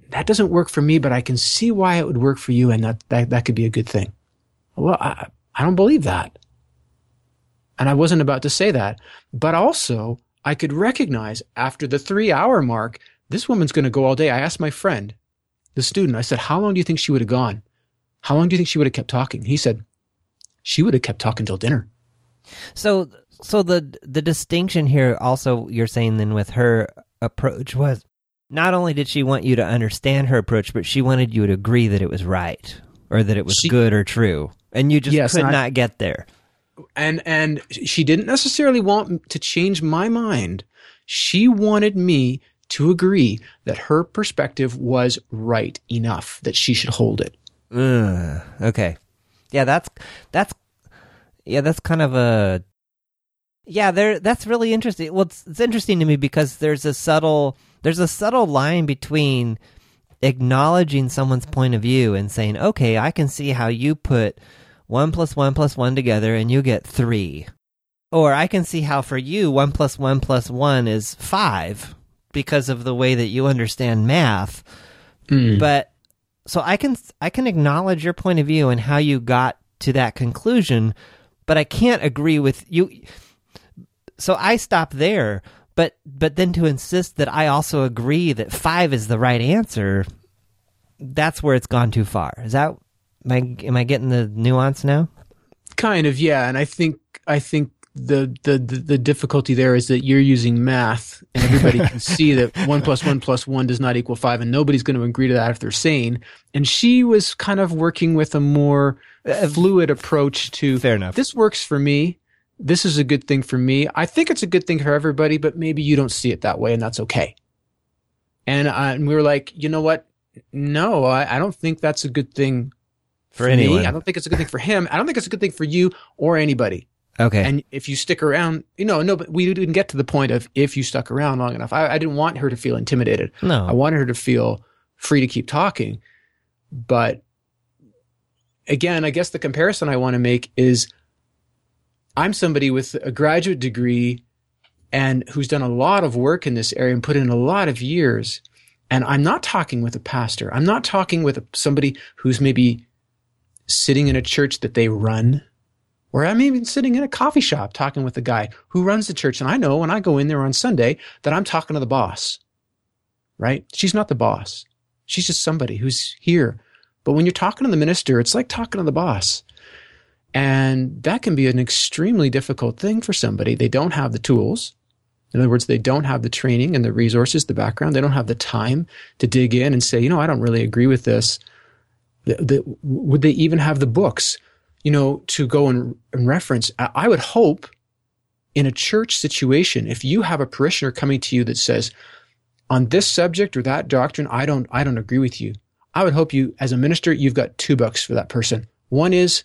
that doesn't work for me, but I can see why it would work for you, and that that, that could be a good thing. Well, I, I don't believe that. And I wasn't about to say that, but also I could recognize after the three hour mark, this woman's going to go all day. I asked my friend, the student, I said, how long do you think she would have gone? How long do you think she would have kept talking? He said, she would have kept talking till dinner. So, so the the distinction here, also, you're saying then with her approach was not only did she want you to understand her approach, but she wanted you to agree that it was right or that it was She- good or true, and you just Yes, could and I- not get there. and and she didn't necessarily want to change my mind. She wanted me to agree that her perspective was right enough that she should hold it. Ugh, okay, yeah, that's that's yeah, that's kind of a yeah. There, that's really interesting. Well, it's, it's interesting to me because there's a subtle there's a subtle line between acknowledging someone's point of view and saying, okay, I can see how you put one plus one plus one together and you get three. Or I can see how for you, one plus one plus one is five because of the way that you understand math. Hmm. But so I can I can acknowledge your point of view and how you got to that conclusion, but I can't agree with you. So I stop there. But but then to insist that I also agree that five is the right answer, that's where it's gone too far. Is that am I am I getting the nuance now? Kind of, yeah. And I think I think the the the, the difficulty there is that you're using math, and everybody can see that one plus one plus one does not equal five, and nobody's going to agree to that if they're sane. And she was kind of working with a more fluid approach to Fair enough. This works for me. This is a good thing for me. I think it's a good thing for everybody, but maybe you don't see it that way, and that's okay. And, uh, and we were like, you know what? No, I, I don't think that's a good thing For me. anyone. I don't think it's a good thing for him. I don't think it's a good thing for you or anybody. Okay. And if you stick around, you know, no, but we didn't get to the point of if you stuck around long enough. I, I didn't want her to feel intimidated. no. I wanted her to feel free to keep talking. But again, I guess the comparison I want to make is I'm somebody with a graduate degree and who's done a lot of work in this area and put in a lot of years. And I'm not talking with a pastor. I'm not talking with somebody who's maybe sitting in a church that they run. Or I'm even sitting in a coffee shop talking with the guy who runs the church. And I know when I go in there on Sunday that I'm talking to the boss, right? She's not the boss. She's just somebody who's here. But when you're talking to the minister, it's like talking to the boss. And that can be an extremely difficult thing for somebody. They don't have the tools. In other words, they don't have the training and the resources, the background. They don't have the time to dig in and say, you know, I don't really agree with this. The, the, would they even have the books, you know, to go and, and reference? I, I would hope in a church situation, if you have a parishioner coming to you that says, on this subject or that doctrine, I don't, I don't agree with you. I would hope you, as a minister, you've got two books for that person. One is,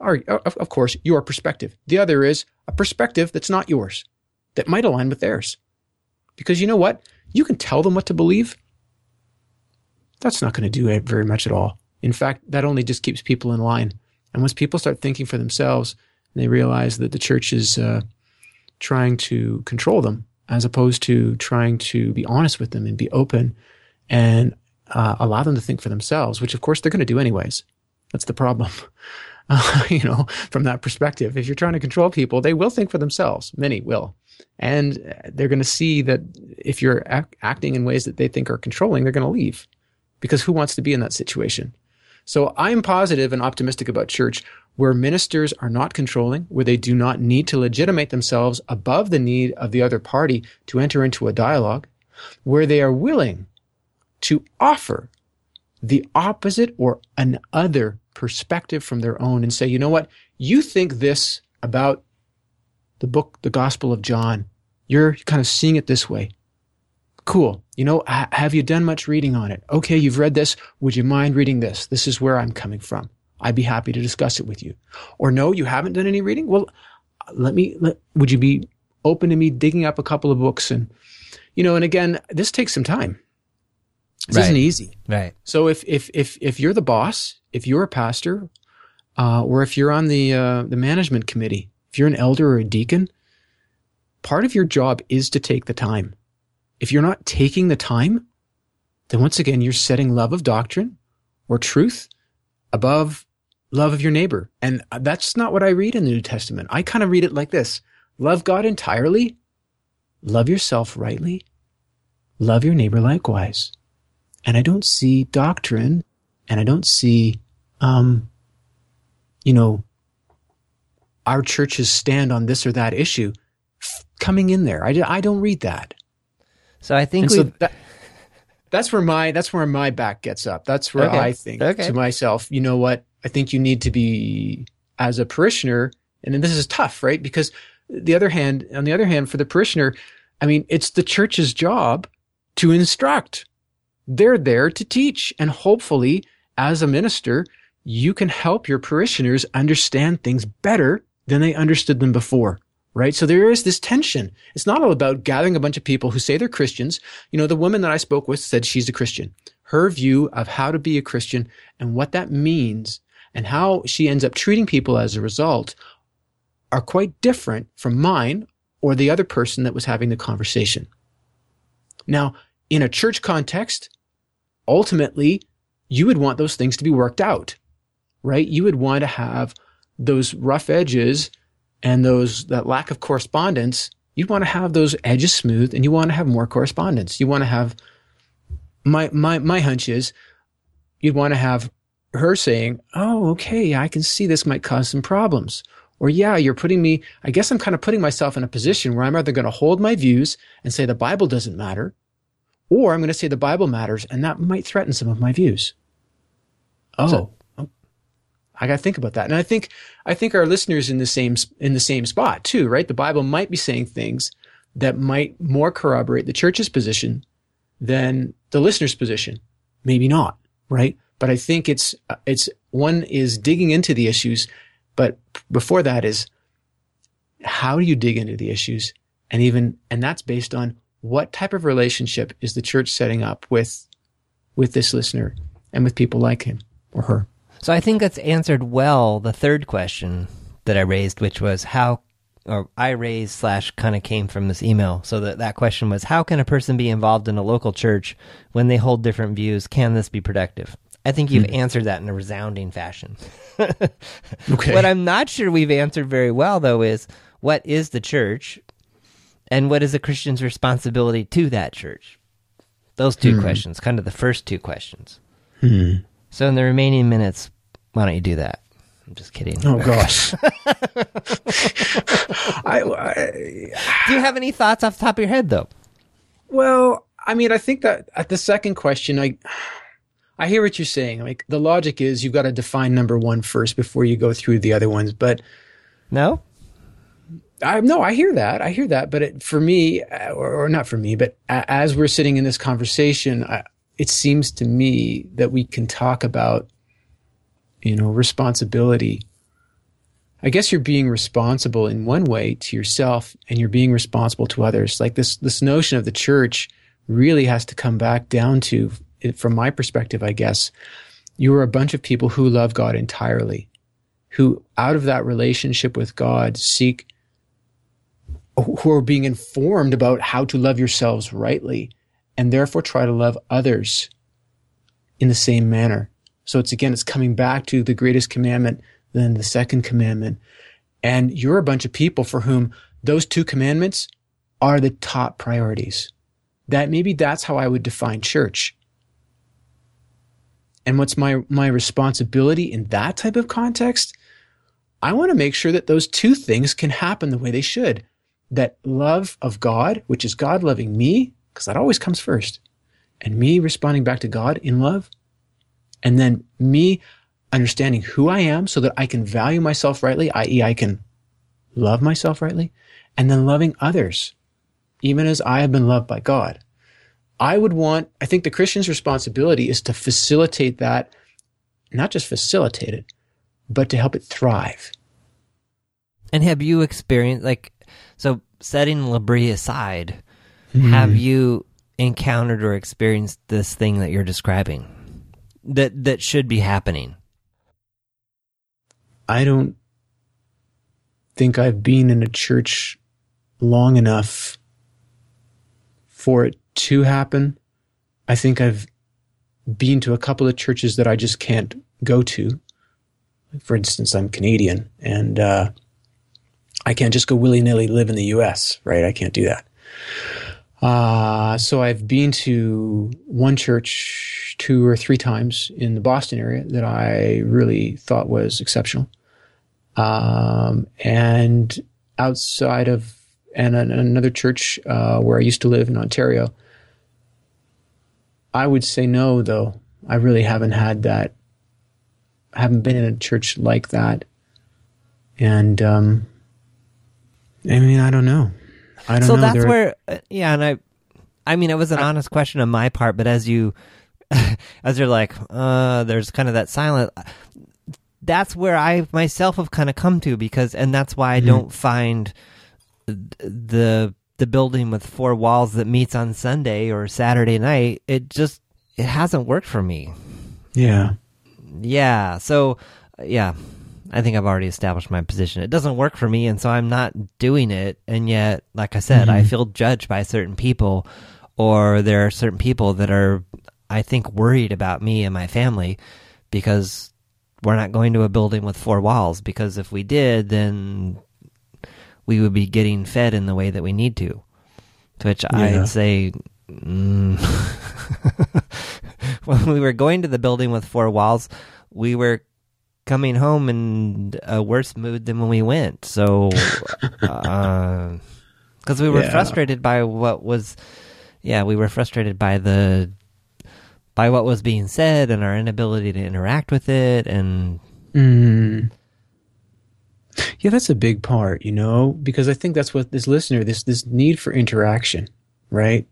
of, course, your perspective. The other is a perspective that's not yours, that might align with theirs. Because you know what? You can tell them what to believe. That's not going to do it very much at all. In fact, that only just keeps people in line. And once people start thinking for themselves, and they realize that the church is uh, trying to control them, as opposed to trying to be honest with them and be open and uh, allow them to think for themselves, which of course they're going to do anyways. That's the problem. Uh, you know, from that perspective, if you're trying to control people, they will think for themselves. Many will. And they're going to see that if you're ac- acting in ways that they think are controlling, they're going to leave because who wants to be in that situation? So I'm positive and optimistic about church where ministers are not controlling, where they do not need to legitimate themselves above the need of the other party to enter into a dialogue, where they are willing to offer the opposite or an other perspective from their own and say, you know what? You think this about the book, the Gospel of John. You're kind of seeing it this way. Cool. You know, ha- have you done much reading on it? Okay, you've read this. Would you mind reading this? This is where I'm coming from. I'd be happy to discuss it with you. Or no, you haven't done any reading? Well, let me, let, would you be open to me digging up a couple of books and, you know, and again, this takes some time. This Right. isn't easy. right. So if if if if you're the boss, if you're a pastor, uh, or if you're on the uh, the management committee, if you're an elder or a deacon, part of your job is to take the time. If you're not taking the time, then once again you're setting love of doctrine or truth above love of your neighbor, and that's not what I read in the New Testament. I kind of read it like this: love God entirely, love yourself rightly, love your neighbor likewise and I don't see doctrine and I don't see, um, you know, our churches stand on this or that issue f- coming in there. I, I don't read that. So I think so that, that's where my that's where my back gets up. That's where okay. I think okay. to myself, you know what? I think you need to be as a parishioner, and this is tough, right? Because the other hand, on the other hand, for the parishioner, I mean, it's the church's job to instruct. They're there to teach, and hopefully, as a minister, you can help your parishioners understand things better than they understood them before right? So there is this tension. It's not all about gathering a bunch of people who say they're Christians. You know, the woman that I spoke with said she's a Christian. Her view of how to be a Christian and what that means and how she ends up treating people as a result are quite different from mine or the other person that was having the conversation. Now, in a church context, ultimately, you would want those things to be worked out, right? You would want to have those rough edges and those that lack of correspondence, You'd want to have those edges smooth and you want to have more correspondence. You want to have my my my hunch is you'd want to have her saying, "Oh, okay, I can see this might cause some problems." Or, yeah, you're putting me, I guess I'm kind of putting myself in a position where I'm either going to hold my views and say the Bible doesn't matter, or I'm going to say the Bible matters and that might threaten some of my views. Oh, so, oh, I got to think about that. And I think, I think our listeners in the same, in the same spot too, right? The Bible might be saying things that might more corroborate the church's position than the listener's position. Maybe not, right? But I think it's, it's one is digging into the issues, but before that is how do you dig into the issues? And even, and that's based on what type of relationship is the church setting up with, with this listener and with people like him or her. So I think that's answered well the third question that I raised, which was how, or I raised slash kind of came from this email. So that that question was, how can a person be involved in a local church when they hold different views? Can this be productive? I think you've mm. answered that in a resounding fashion. okay. What I'm not sure we've answered very well, though, is what is the church and what is a Christian's responsibility to that church? Those two mm. questions, kind of the first two questions. Mm. So in the remaining minutes, why don't you do that? I'm just kidding. Oh gosh. I, I, do you have any thoughts off the top of your head, though? Well, I mean, I think that at the second question, I I hear what you're saying. Like the logic is you've got to define number one first before you go through the other ones. But no, I no, I hear that. I hear that. But it, for me, uh, or, or, not for me, but as we're sitting in this conversation, I, it seems to me that we can talk about, you know, responsibility. I guess you're being responsible in one way to yourself and you're being responsible to others. Like this, this notion of the church really has to come back down to, from my perspective, I guess, you are a bunch of people who love God entirely, who out of that relationship with God seek, who are being informed about how to love yourselves rightly and therefore try to love others in the same manner. So it's again, it's coming back to the greatest commandment, then the second commandment. And you're a bunch of people for whom those two commandments are the top priorities. That maybe that's how I would define church. And what's my, my responsibility in that type of context? I want to make sure that those two things can happen the way they should. That love of God, which is God loving me because that always comes first. And me responding back to God in love. And then me understanding who I am so that I can value myself rightly, i.e., I can love myself rightly, and then loving others, even as I have been loved by God. I would want, I think the Christian's responsibility is to facilitate that, not just facilitate it, but to help it thrive. And have you experienced, like, so setting L'Abri aside, Mm. Have you encountered or experienced this thing that you're describing that that should be happening? I don't think I've been in a church long enough for it to happen. I think I've been to a couple of churches that I just can't go to. For instance, I'm Canadian and uh, I can't just go willy nilly live in the US, right? I can't do that. Uh, so I've been to one church two or three times in the Boston area that I really thought was exceptional. um, and outside of and another church uh, where I used to live in Ontario. I would say no, though. I really haven't had that. I haven't been in a church like that, and um, I mean, I don't know. I don't know so know. that's there where, uh, yeah, and I, I mean, it was an I, honest question on my part, but as you, as you're like, uh, there's kind of that silent. That's where I myself have kind of come to because, and that's why I mm-hmm. don't find the the building with four walls that meets on Sunday or Saturday night. It just it hasn't worked for me. Yeah. Yeah. So yeah, I think I've already established my position. It doesn't work for me, and so I'm not doing it. And yet, like I said, mm-hmm. I feel judged by certain people, or there are certain people that are, I think, worried about me and my family because we're not going to a building with four walls. Because if we did, then we would be getting fed in the way that we need to. To which yeah. I'd say, mm. when we were going to the building with four walls, we were coming home in a worse mood than when we went. So, because uh, we were yeah. frustrated by what was, yeah, we were frustrated by the by what was being said and our inability to interact with it and. Mm. Yeah, that's a big part, you know, because I think that's what this listener, this this need for interaction, right?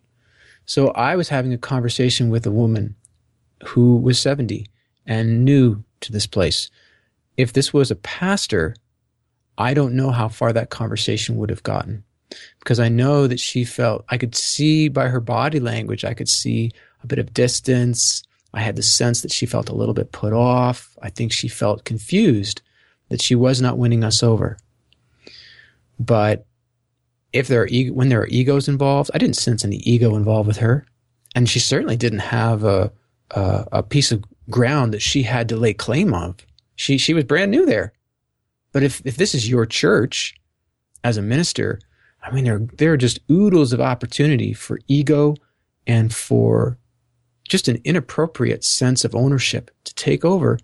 So I was having a conversation with a woman who was 70 and new to this place. If this was a pastor, I don't know how far that conversation would have gotten because I know that she felt, I could see by her body language, I could see a bit of distance. I had the sense that she felt a little bit put off. I think she felt confused that she was not winning us over. But if there are when there are egos involved, I didn't sense any ego involved with her, and she certainly didn't have a a, a piece of ground that she had to lay claim of. She she was brand new there. But if if this is your church as a minister, I mean there there are just oodles of opportunity for ego and for just an inappropriate sense of ownership to take over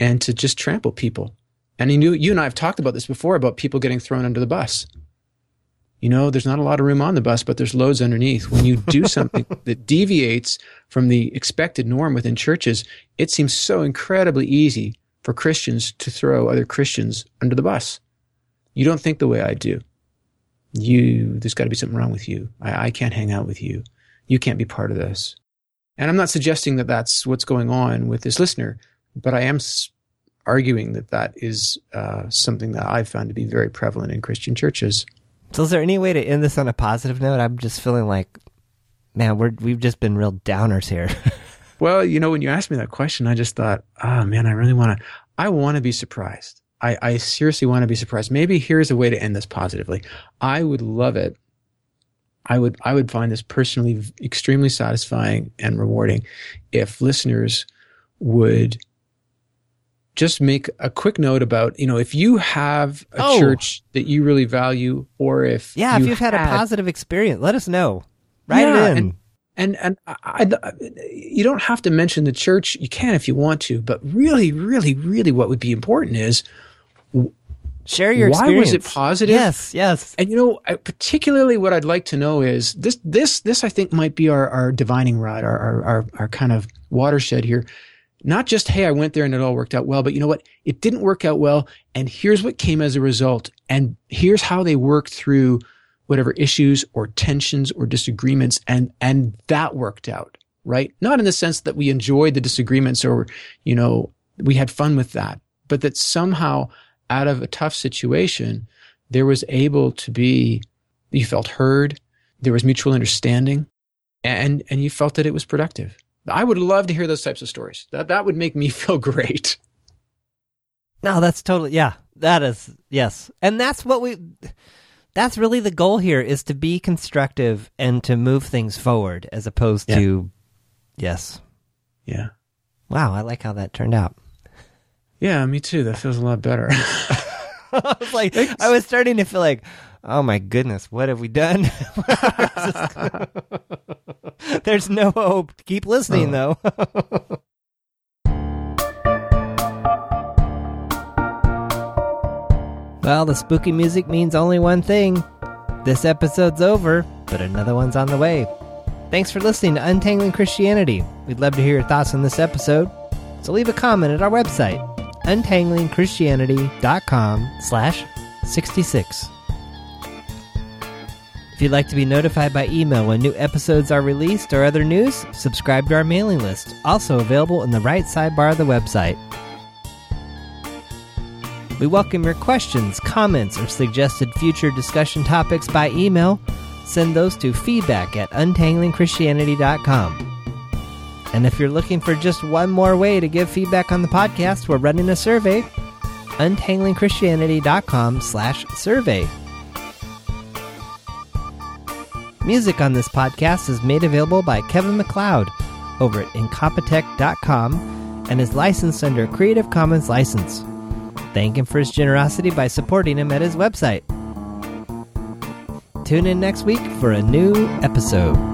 and to just trample people. And you, knew, you and I have talked about this before about people getting thrown under the bus. You know, there's not a lot of room on the bus, but there's loads underneath. When you do something that deviates from the expected norm within churches, it seems so incredibly easy for Christians to throw other Christians under the bus. You don't think the way I do. You, there's got to be something wrong with you. I, I can't hang out with you. You can't be part of this. And I'm not suggesting that that's what's going on with this listener, but I am arguing that that is uh, something that I've found to be very prevalent in Christian churches. So, is there any way to end this on a positive note? I'm just feeling like, man, we're we've just been real downers here. well, you know, when you asked me that question, I just thought, oh man, I really want to. I want to be surprised. I, I seriously want to be surprised. Maybe here's a way to end this positively. I would love it. I would I would find this personally extremely satisfying and rewarding if listeners would just make a quick note about you know if you have a oh. church that you really value or if yeah you if you've had, had, a positive experience let us know write yeah, it in and and, and I, I, you don't have to mention the church you can if you want to but really really really what would be important is share your why experience. was it positive yes yes and you know particularly what i'd like to know is this this this i think might be our our divining rod our our our, our kind of watershed here not just, hey, I went there and it all worked out well, but you know what? It didn't work out well. And here's what came as a result. And here's how they worked through whatever issues or tensions or disagreements. And, and that worked out, right? Not in the sense that we enjoyed the disagreements or, you know, we had fun with that, but that somehow out of a tough situation, there was able to be, you felt heard, there was mutual understanding, and, and you felt that it was productive. I would love to hear those types of stories. That that would make me feel great. No, that's totally yeah. That is yes. And that's what we that's really the goal here is to be constructive and to move things forward as opposed yeah. to yes. Yeah. Wow, I like how that turned out. Yeah, me too. That feels a lot better. I was like I was starting to feel like oh my goodness, what have we done? There's no hope. Keep listening, oh. though. Well, the spooky music means only one thing. This episode's over, but another one's on the way. Thanks for listening to Untangling Christianity. We'd love to hear your thoughts on this episode. So leave a comment at our website, untanglingchristianity.com slash 66. If you'd like to be notified by email when new episodes are released or other news, subscribe to our mailing list, also available in the right sidebar of the website. We welcome your questions, comments, or suggested future discussion topics by email. Send those to feedback at untanglingchristianity.com. And if you're looking for just one more way to give feedback on the podcast, we're running a survey. untanglingchristianity.com slash survey. Music on this podcast is made available by Kevin MacLeod over at incompetech.com and is licensed under a Creative Commons license. Thank him for his generosity by supporting him at his website. Tune in next week for a new episode.